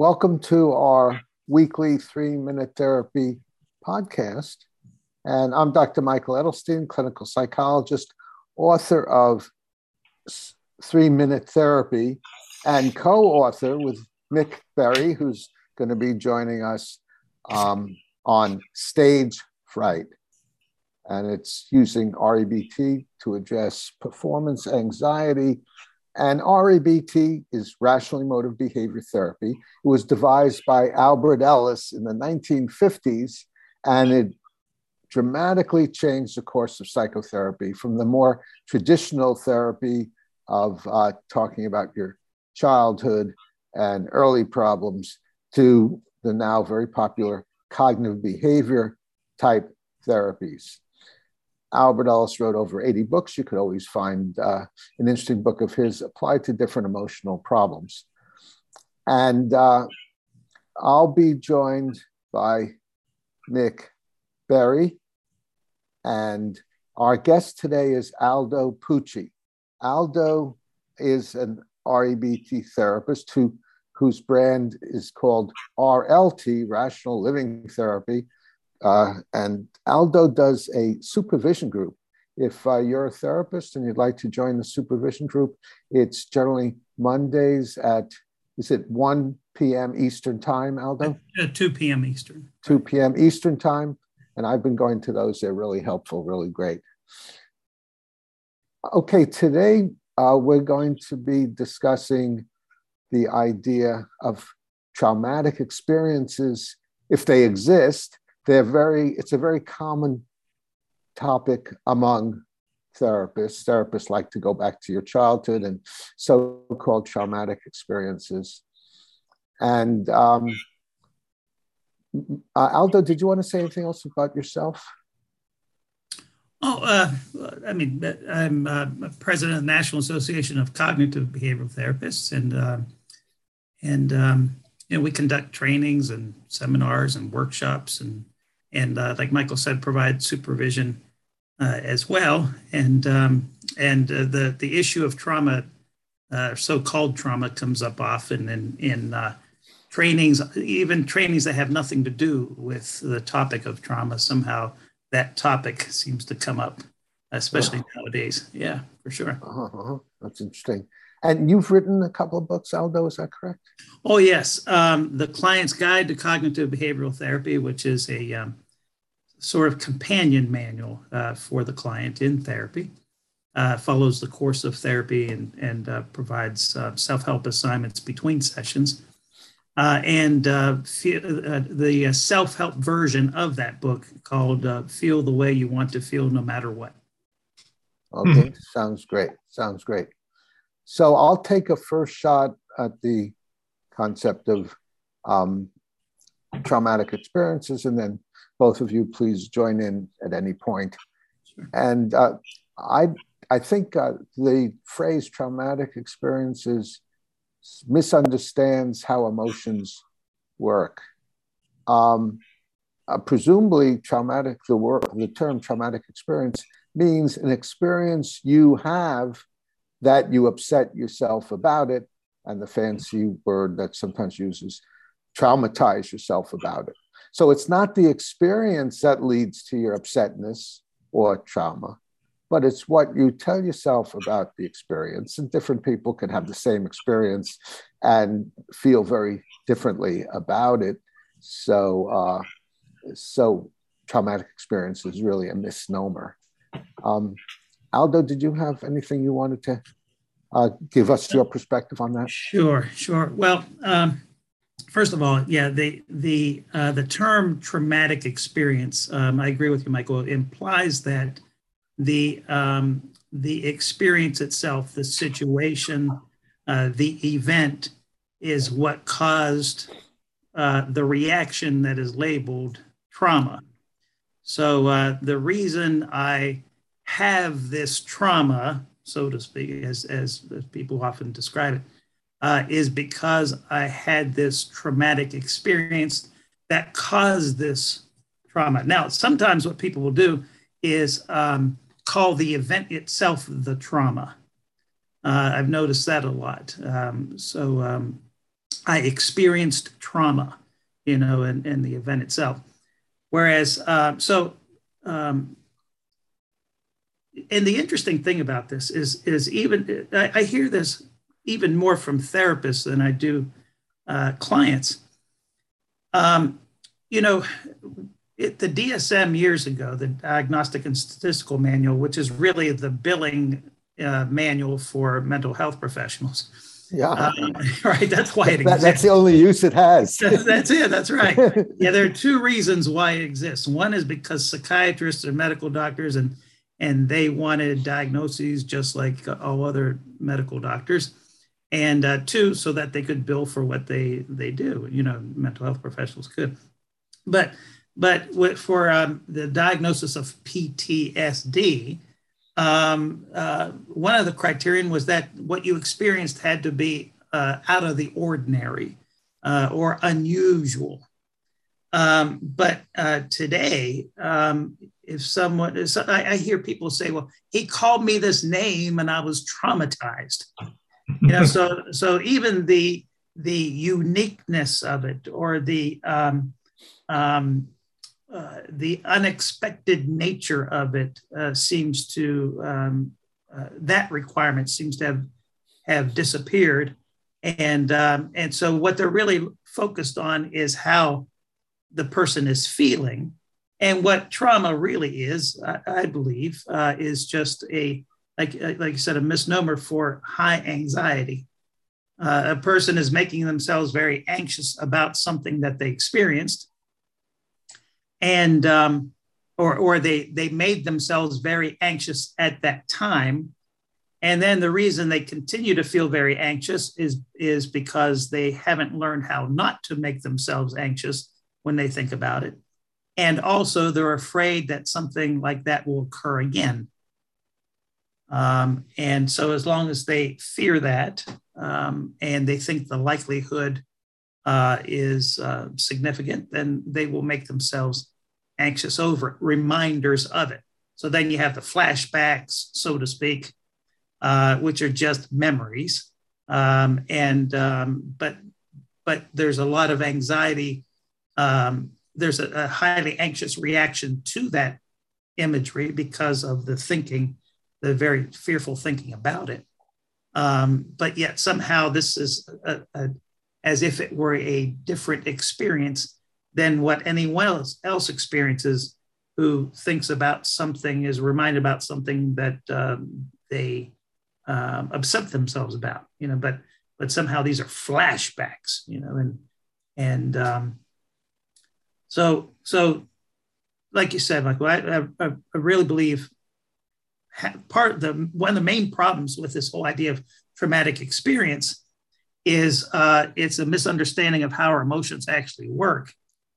Welcome to our weekly three minute therapy podcast. And I'm Dr. Michael Edelstein, clinical psychologist, author of Three Minute Therapy, and co author with Mick Berry, who's going to be joining us um, on Stage Fright. And it's using REBT to address performance anxiety and REBT is rational emotive behavior therapy. It was devised by Albert Ellis in the 1950s, and it dramatically changed the course of psychotherapy from the more traditional therapy of uh, talking about your childhood and early problems to the now very popular cognitive behavior type therapies. Albert Ellis wrote over 80 books. You could always find uh, an interesting book of his applied to different emotional problems. And uh, I'll be joined by Mick Berry. And our guest today is Aldo Pucci. Aldo is an REBT therapist who, whose brand is called RLT, Rational Living Therapy, uh, and Aldo does a supervision group. If uh, you're a therapist and you'd like to join the supervision group, it's generally Mondays at, is it 1 p.m. Eastern time, Aldo? Uh, 2 p.m. Eastern. 2 p.m. Eastern time. And I've been going to those. They're really helpful, really great. Okay, today uh, we're going to be discussing the idea of traumatic experiences, if they exist, they're very, it's a very common topic among therapists. Therapists like to go back to your childhood and so called traumatic experiences. And um, uh, Aldo, did you want to say anything else about yourself? Oh, uh, I mean, I'm uh, president of the National Association of Cognitive Behavioral Therapists, and uh, and um, you know we conduct trainings and seminars and workshops and and uh, like Michael said, provide supervision uh, as well. And um, and uh, the the issue of trauma, uh, so-called trauma, comes up often in in uh, trainings, even trainings that have nothing to do with the topic of trauma. Somehow that topic seems to come up, especially nowadays. Yeah, for sure. Uh-huh. That's interesting. And you've written a couple of books, Aldo, is that correct? Oh, yes. Um, the Client's Guide to Cognitive Behavioral Therapy, which is a um, sort of companion manual uh, for the client in therapy, uh, follows the course of therapy and, and uh, provides uh, self help assignments between sessions. Uh, and uh, the self help version of that book called Feel the Way You Want to Feel No Matter What. Okay, mm-hmm. sounds great. Sounds great. So I'll take a first shot at the concept of um, traumatic experiences, and then both of you please join in at any point. And uh, I, I think uh, the phrase traumatic experiences misunderstands how emotions work. Um, uh, presumably, traumatic the word the term traumatic experience means an experience you have that you upset yourself about it, and the fancy word that sometimes uses traumatize yourself about it. So it's not the experience that leads to your upsetness or trauma, but it's what you tell yourself about the experience. And different people can have the same experience and feel very differently about it. So, uh, so traumatic experience is really a misnomer. Um, Aldo, did you have anything you wanted to uh, give us your perspective on that? Sure, sure. Well, um, first of all, yeah, the the uh, the term traumatic experience, um, I agree with you, Michael, implies that the um, the experience itself, the situation, uh, the event, is what caused uh, the reaction that is labeled trauma. So uh, the reason I have this trauma so to speak, as, as, as people often describe it, uh, is because I had this traumatic experience that caused this trauma. Now, sometimes what people will do is um, call the event itself the trauma. Uh, I've noticed that a lot. Um, so, um, I experienced trauma, you know, in, in the event itself. Whereas, uh, so, um, and the interesting thing about this is, is even I, I hear this even more from therapists than I do uh, clients. Um, you know, it, the DSM years ago, the Diagnostic and Statistical Manual, which is really the billing uh, manual for mental health professionals. Yeah. Uh, right. That's why it exists. That's the only use it has. that's, that's it. That's right. Yeah. There are two reasons why it exists. One is because psychiatrists are medical doctors and and they wanted diagnoses just like all other medical doctors. And uh, two so that they could bill for what they they do you know mental health professionals could. But but for um, the diagnosis of ptsd um, uh, one of the criterion was that what you experienced had to be uh, out of the ordinary uh, or unusual um, but uh, today um, if someone I, I hear people say well he called me this name and i was traumatized. You know so so even the the uniqueness of it or the um, um, uh, the unexpected nature of it uh, seems to um, uh, that requirement seems to have have disappeared. And um, and so what they're really focused on is how the person is feeling. And what trauma really is i, I believe uh, is just a like uh, like you said, a misnomer for high anxiety. Uh, a person is making themselves very anxious about something that they experienced, and um, or or they they made themselves very anxious at that time, and then the reason they continue to feel very anxious is is because they haven't learned how not to make themselves anxious when they think about it, and also they're afraid that something like that will occur again um, and so, as long as they fear that um, and they think the likelihood uh, is uh, significant, then they will make themselves anxious over it, reminders of it. So then you have the flashbacks, so to speak, uh, which are just memories. Um, and um, but but there's a lot of anxiety. Um, there's a, a highly anxious reaction to that imagery because of the thinking the very fearful thinking about it. Um, but yet somehow this is a, a, as if it were a different experience than what anyone else, else experiences who thinks about something is reminded about something that um, they um, upset themselves about, you know, but but somehow these are flashbacks, you know, and and um, so so like you said, Michael, I, I, I really believe part the one of the main problems with this whole idea of traumatic experience is uh, it's a misunderstanding of how our emotions actually work.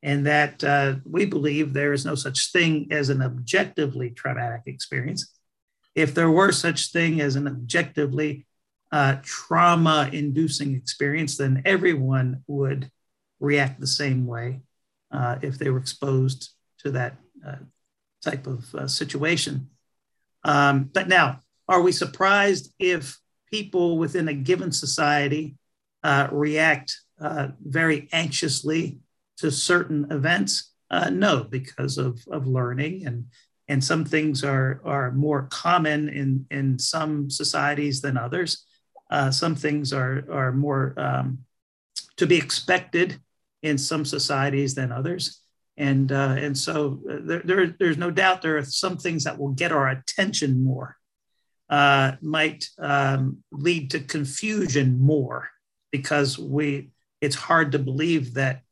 And that uh, we believe there is no such thing as an objectively traumatic experience. If there were such thing as an objectively uh, trauma inducing experience then everyone would react the same way if they were exposed to that uh, type of uh, situation um, but now, are we surprised if people within a given society uh, react uh, very anxiously to certain events? Uh, no, because of, of learning and and some things are are more common in in some societies than others. Uh, some things are are more um, to be expected in some societies than others. And, uh, and so uh, there, there, there's no doubt there are some things that will get our attention more, uh, might um, lead to confusion more because we, it's hard to believe that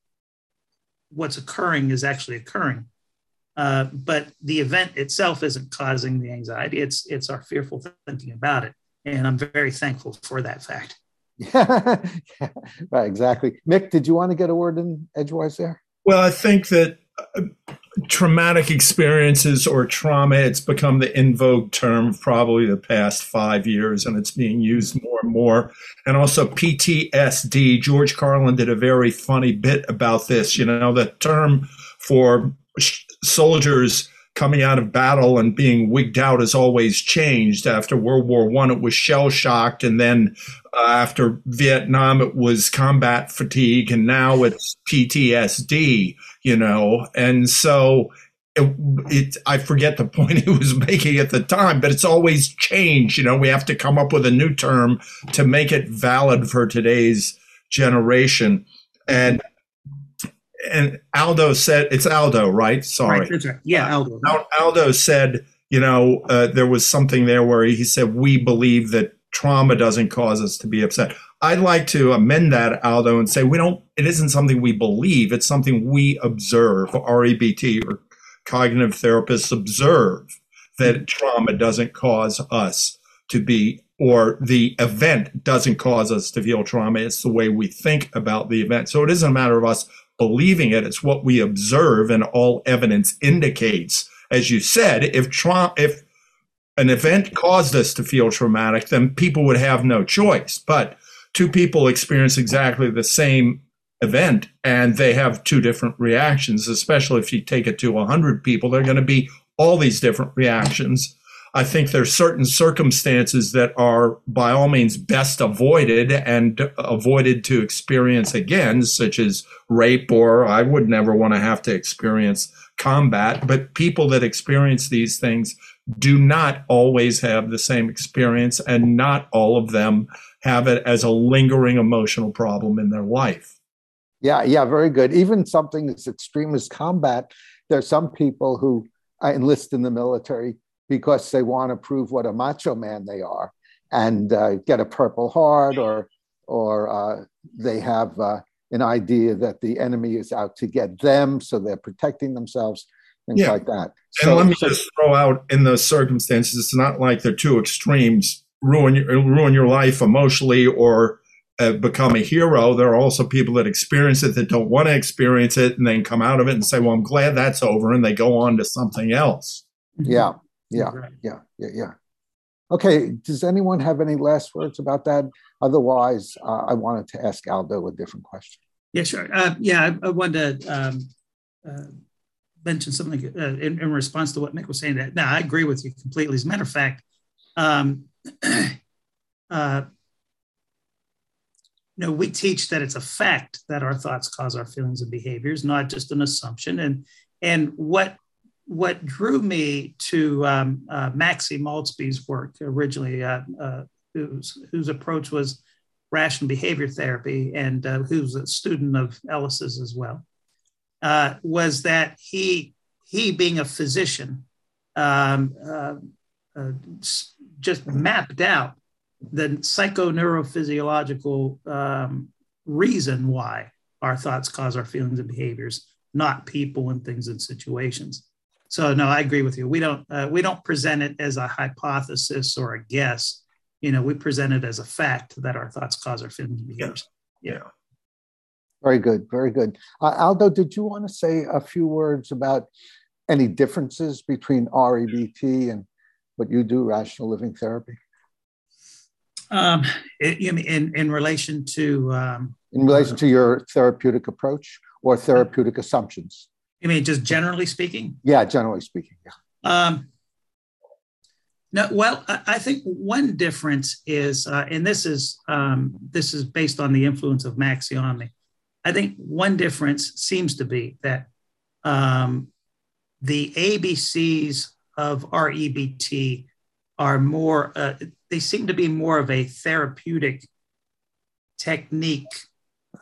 what's occurring is actually occurring. Uh, but the event itself isn't causing the anxiety. It's, it's our fearful thinking about it. And I'm very thankful for that fact. Yeah, right, exactly. Mick, did you want to get a word in edgewise there? Well, I think that uh, traumatic experiences or trauma, it's become the in vogue term probably the past five years, and it's being used more and more. And also PTSD. George Carlin did a very funny bit about this. You know, the term for soldiers coming out of battle and being wigged out has always changed. After World War One, it was shell shocked, and then uh, after Vietnam, it was combat fatigue, and now it's PTSD. You know, and so it, it, I forget the point he was making at the time, but it's always changed. You know, we have to come up with a new term to make it valid for today's generation. And and Aldo said, it's Aldo, right? Sorry. Right, right. Yeah, Aldo. Aldo said, you know, uh, there was something there where he said, we believe that trauma doesn't cause us to be upset. I'd like to amend that, Aldo, and say we don't, it isn't something we believe, it's something we observe, REBT or cognitive therapists observe that trauma doesn't cause us to be, or the event doesn't cause us to feel trauma. It's the way we think about the event. So it isn't a matter of us believing it. It's what we observe, and all evidence indicates. As you said, if trauma, if an event caused us to feel traumatic, then people would have no choice. But two people experience exactly the same event and they have two different reactions, especially if you take it to 100 people, they're going to be all these different reactions. I think there's certain circumstances that are by all means best avoided and avoided to experience again, such as rape, or I would never want to have to experience combat. But people that experience these things do not always have the same experience, and not all of them have it as a lingering emotional problem in their life. Yeah, yeah, very good. Even something as extreme as combat, there are some people who uh, enlist in the military because they want to prove what a macho man they are and uh, get a Purple Heart, or or uh, they have uh, an idea that the enemy is out to get them, so they're protecting themselves, things yeah. like that. And so, let me just throw out in those circumstances, it's not like they're two extremes ruin ruin your life emotionally or uh, become a hero. There are also people that experience it that don't want to experience it and then come out of it and say, well, I'm glad that's over. And they go on to something else. Mm-hmm. Yeah. Yeah. Yeah. Yeah. Yeah. Okay. Does anyone have any last words about that? Otherwise, uh, I wanted to ask Aldo a different question. Yeah, sure. Uh, yeah, I, I, wanted to um, uh, mention something uh, in, in, response to what Mick was saying. That now I agree with you completely. As a matter of fact, um, uh, you know, we teach that it's a fact that our thoughts cause our feelings and behaviors, not just an assumption. And and what what drew me to um, uh, Maxie Maultsby's work originally, uh, uh, whose whose approach was rational behavior therapy, and uh, who's a student of Ellis's as well, uh, was that he he being a physician um, uh, just mapped out the psychoneurophysiological um, reason why our thoughts cause our feelings and behaviors, not people and things and situations. So no, I agree with you. We don't uh, we don't present it as a hypothesis or a guess. You know, we present it as a fact that our thoughts cause our feelings and behaviors. Yeah. yeah. Very good. Very good. Uh, Aldo, did you want to say a few words about any differences between REBT and what you do, rational living therapy? Um, in, in, in relation to um, in relation to your therapeutic approach or therapeutic assumptions. You mean just generally speaking? Yeah, generally speaking. Yeah. Um, no, well, I think one difference is, uh, and this is um, this is based on the influence of me. I think one difference seems to be that um, the ABCs of REBT are more. Uh, they seem to be more of a therapeutic technique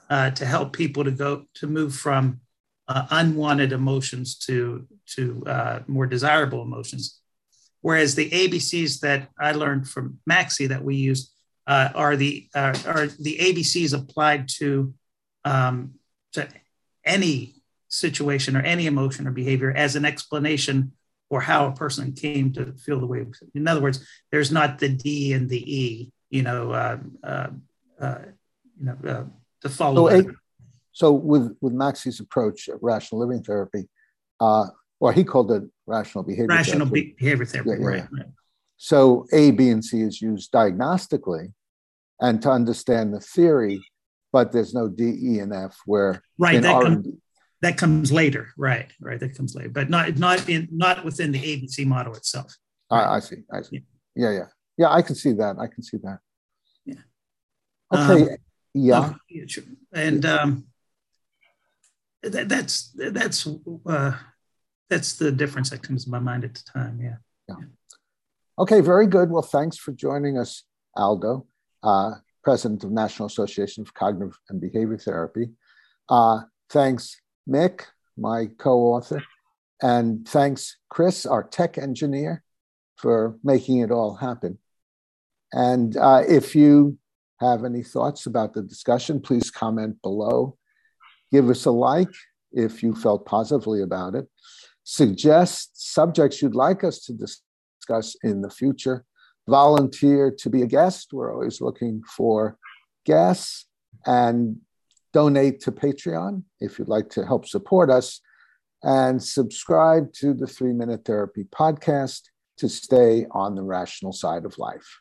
uh, to help people to go to move from uh, unwanted emotions to to uh, more desirable emotions. Whereas the ABCs that I learned from Maxie that we use uh, are the uh, are the ABCs applied to um, to any situation or any emotion or behavior as an explanation for how a person came to feel the way. In other words, there's not the D and the E, you know, uh, uh, you know, to follow. So, so, with with Maxie's approach of rational living therapy, uh, or he called it rational behavior. Rational therapy. behavior therapy, yeah, yeah, right, right. So A, B, and C is used diagnostically, and to understand the theory, but there's no D, E, and F where right that, com- that comes later, right? Right, that comes later, but not not in not within the ABC model itself. I, I see. I see. Yeah. yeah, yeah, yeah. I can see that. I can see that. Yeah. Okay. Um, yeah. Oh, yeah sure. And um, that, that's that's uh, that's the difference that comes to my mind at the time. Yeah. Yeah. Okay. Very good. Well, thanks for joining us, Aldo, uh, president of National Association of Cognitive and Behavior Therapy. Uh, thanks, Mick, my co-author, and thanks, Chris, our tech engineer, for making it all happen. And uh, if you have any thoughts about the discussion, please comment below. Give us a like if you felt positively about it. Suggest subjects you'd like us to discuss in the future. Volunteer to be a guest. We're always looking for guests. And donate to Patreon if you'd like to help support us. And subscribe to the Three Minute Therapy podcast to stay on the rational side of life.